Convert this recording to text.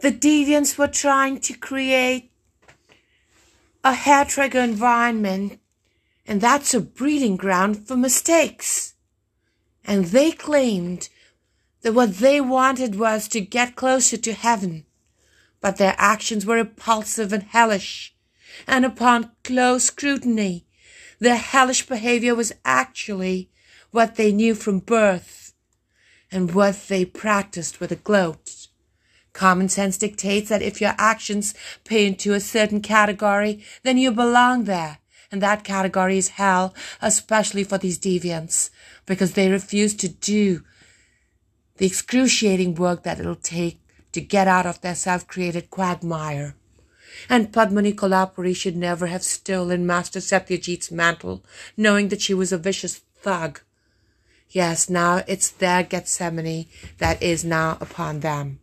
The deviants were trying to create a hair trigger environment, and that's a breeding ground for mistakes. And they claimed that what they wanted was to get closer to heaven, but their actions were repulsive and hellish, and upon close scrutiny, their hellish behavior was actually what they knew from birth and what they practiced with a gloat. Common sense dictates that if your actions pay into a certain category, then you belong there. And that category is hell, especially for these deviants, because they refuse to do the excruciating work that it'll take to get out of their self-created quagmire. And Padmini Kolhapuri should never have stolen Master Satyajit's mantle, knowing that she was a vicious thug. Yes, now it's their Gethsemane that is now upon them.